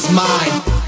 is mine.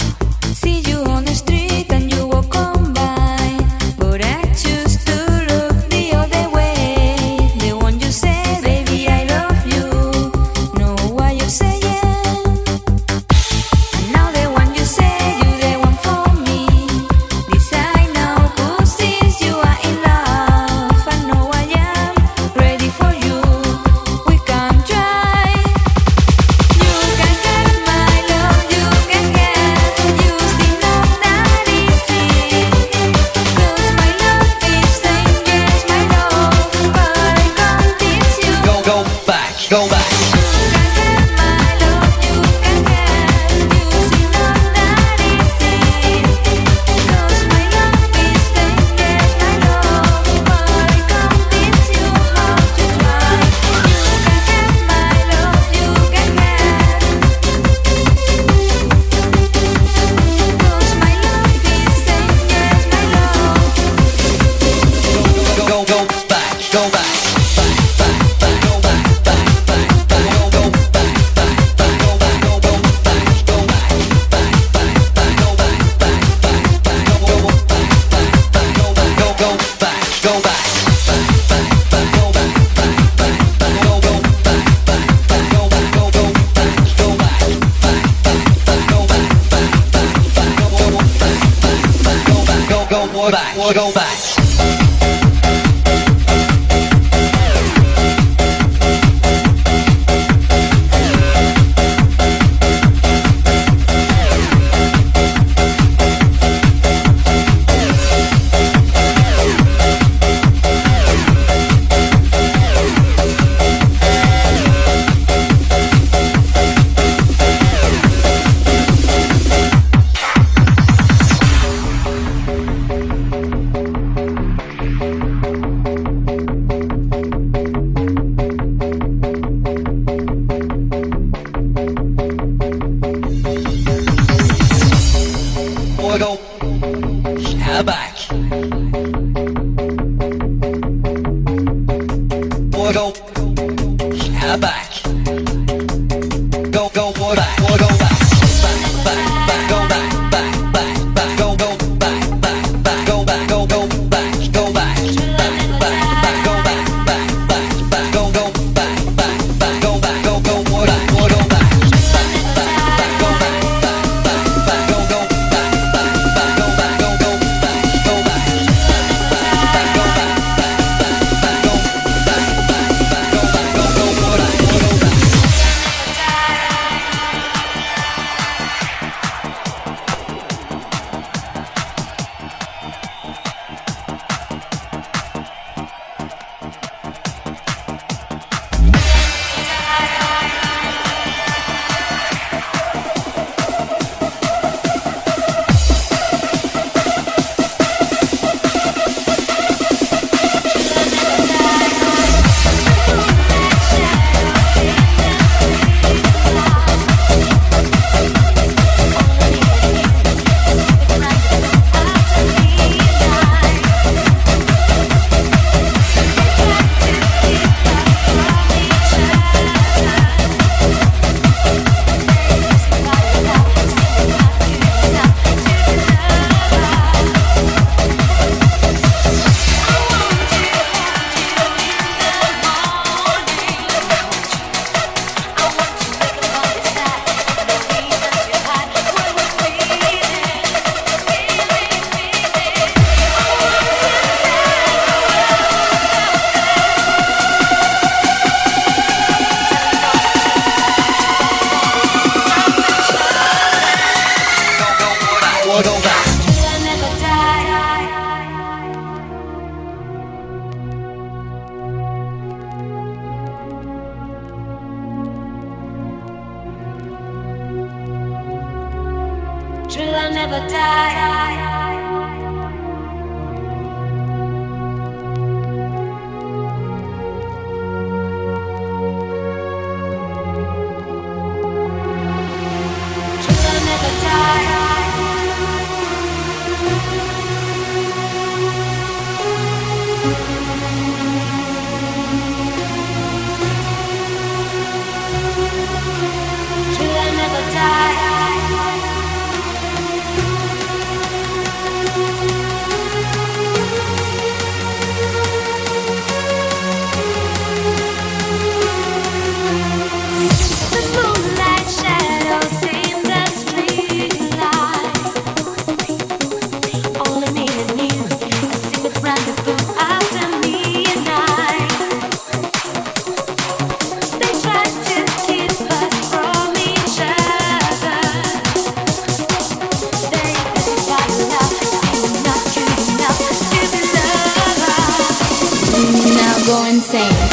Insane.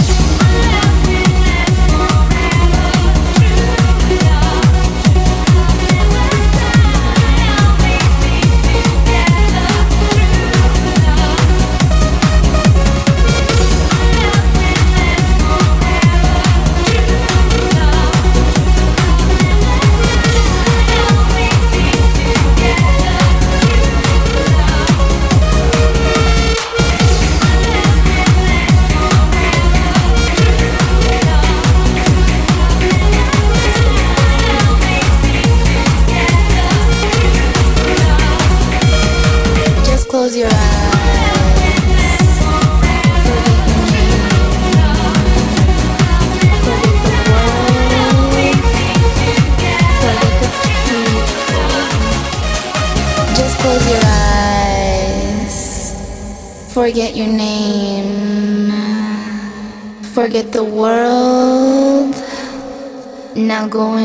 The world. Now go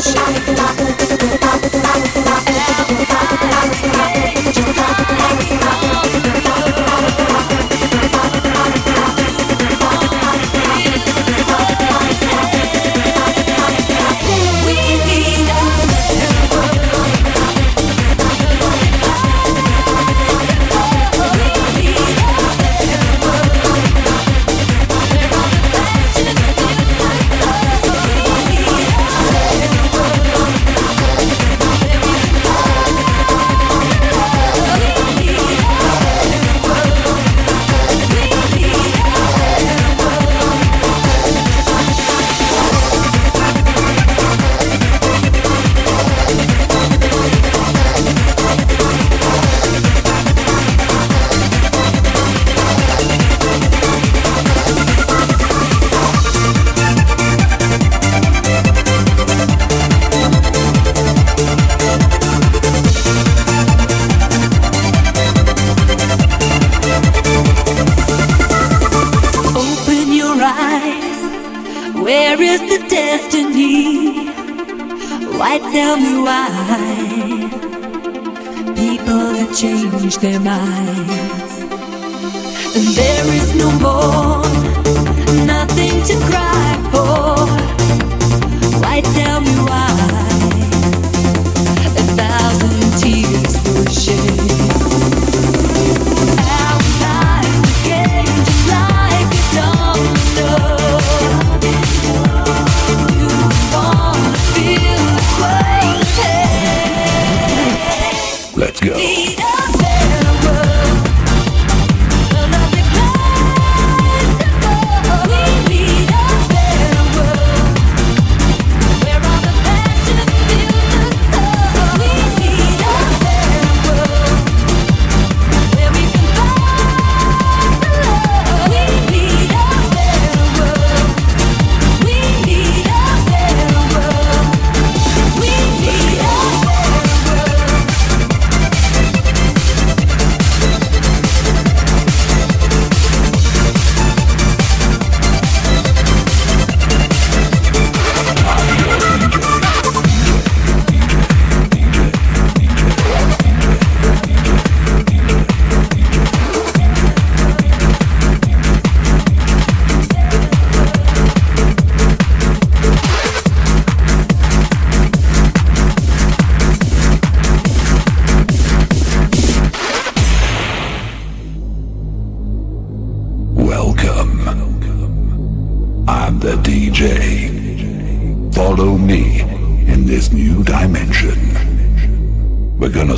shine like a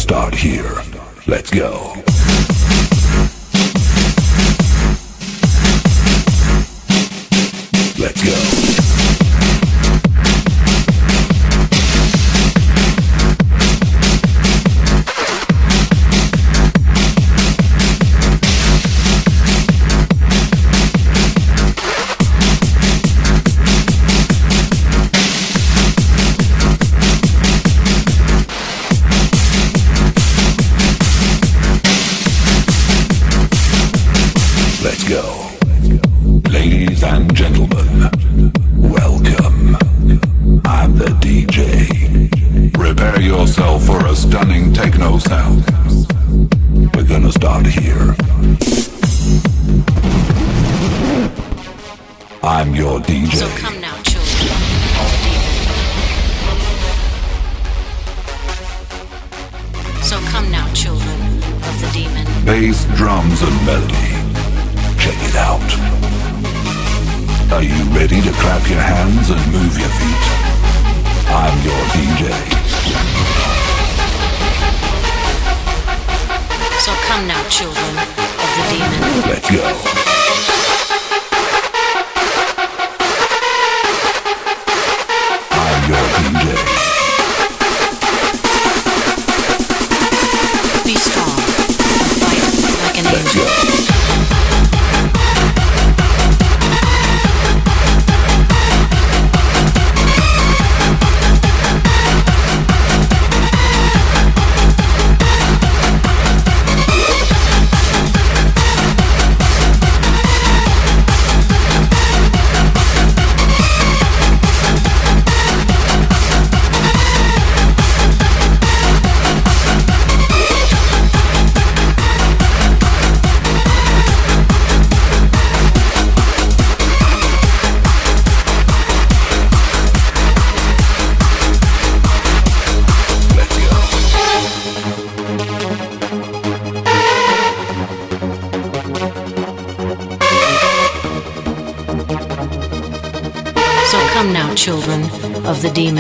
start here. Let's go.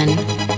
Giovanni.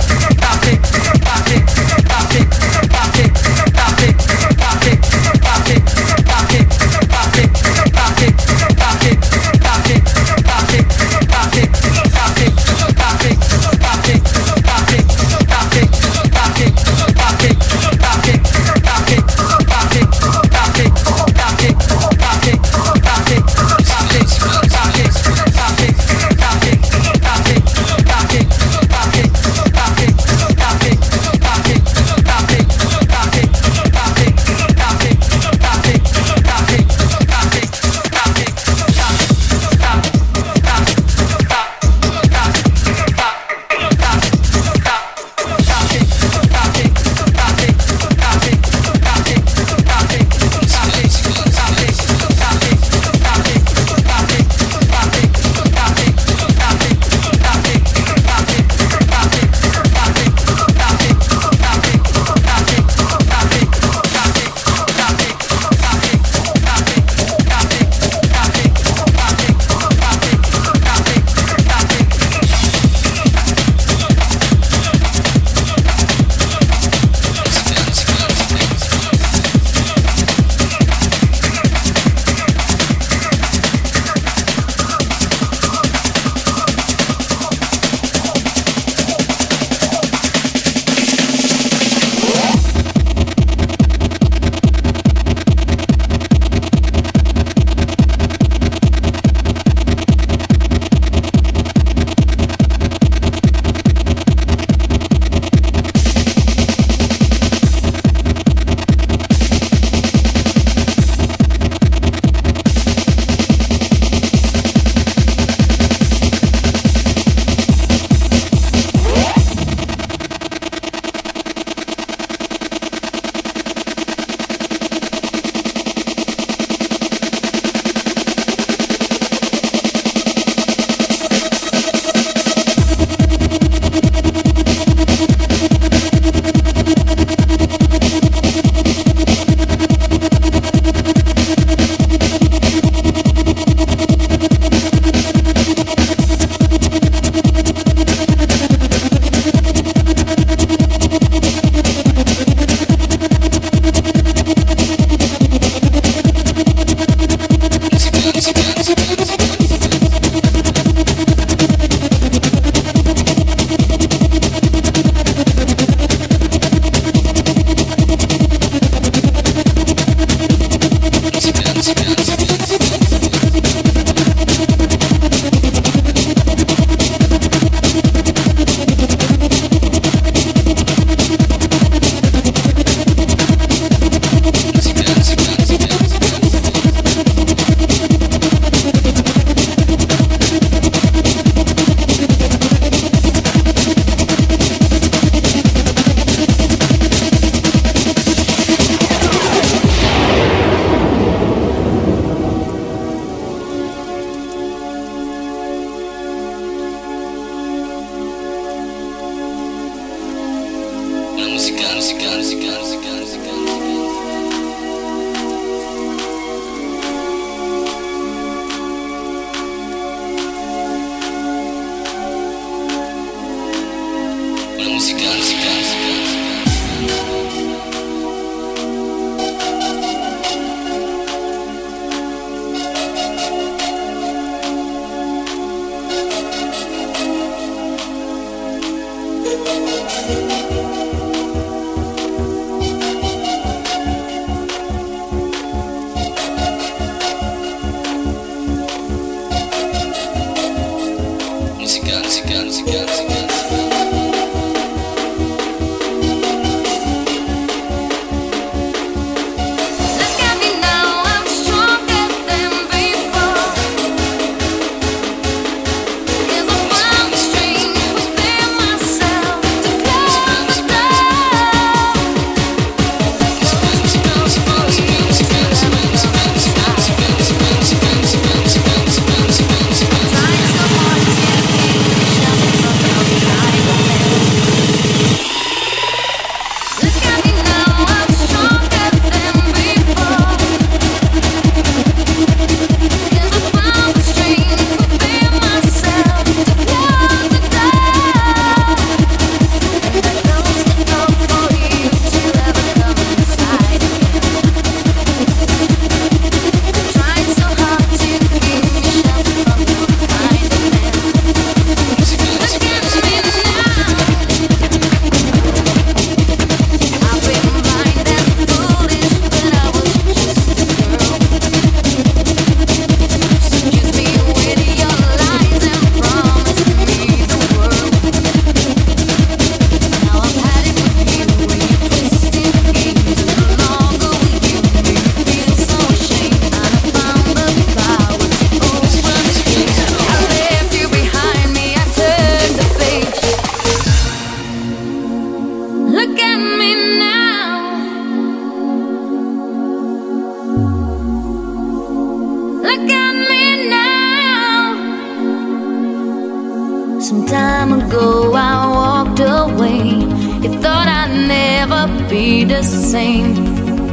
Some time ago I walked away. You thought I'd never be the same.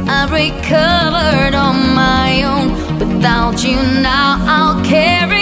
I recovered on my own. Without you now, I'll carry.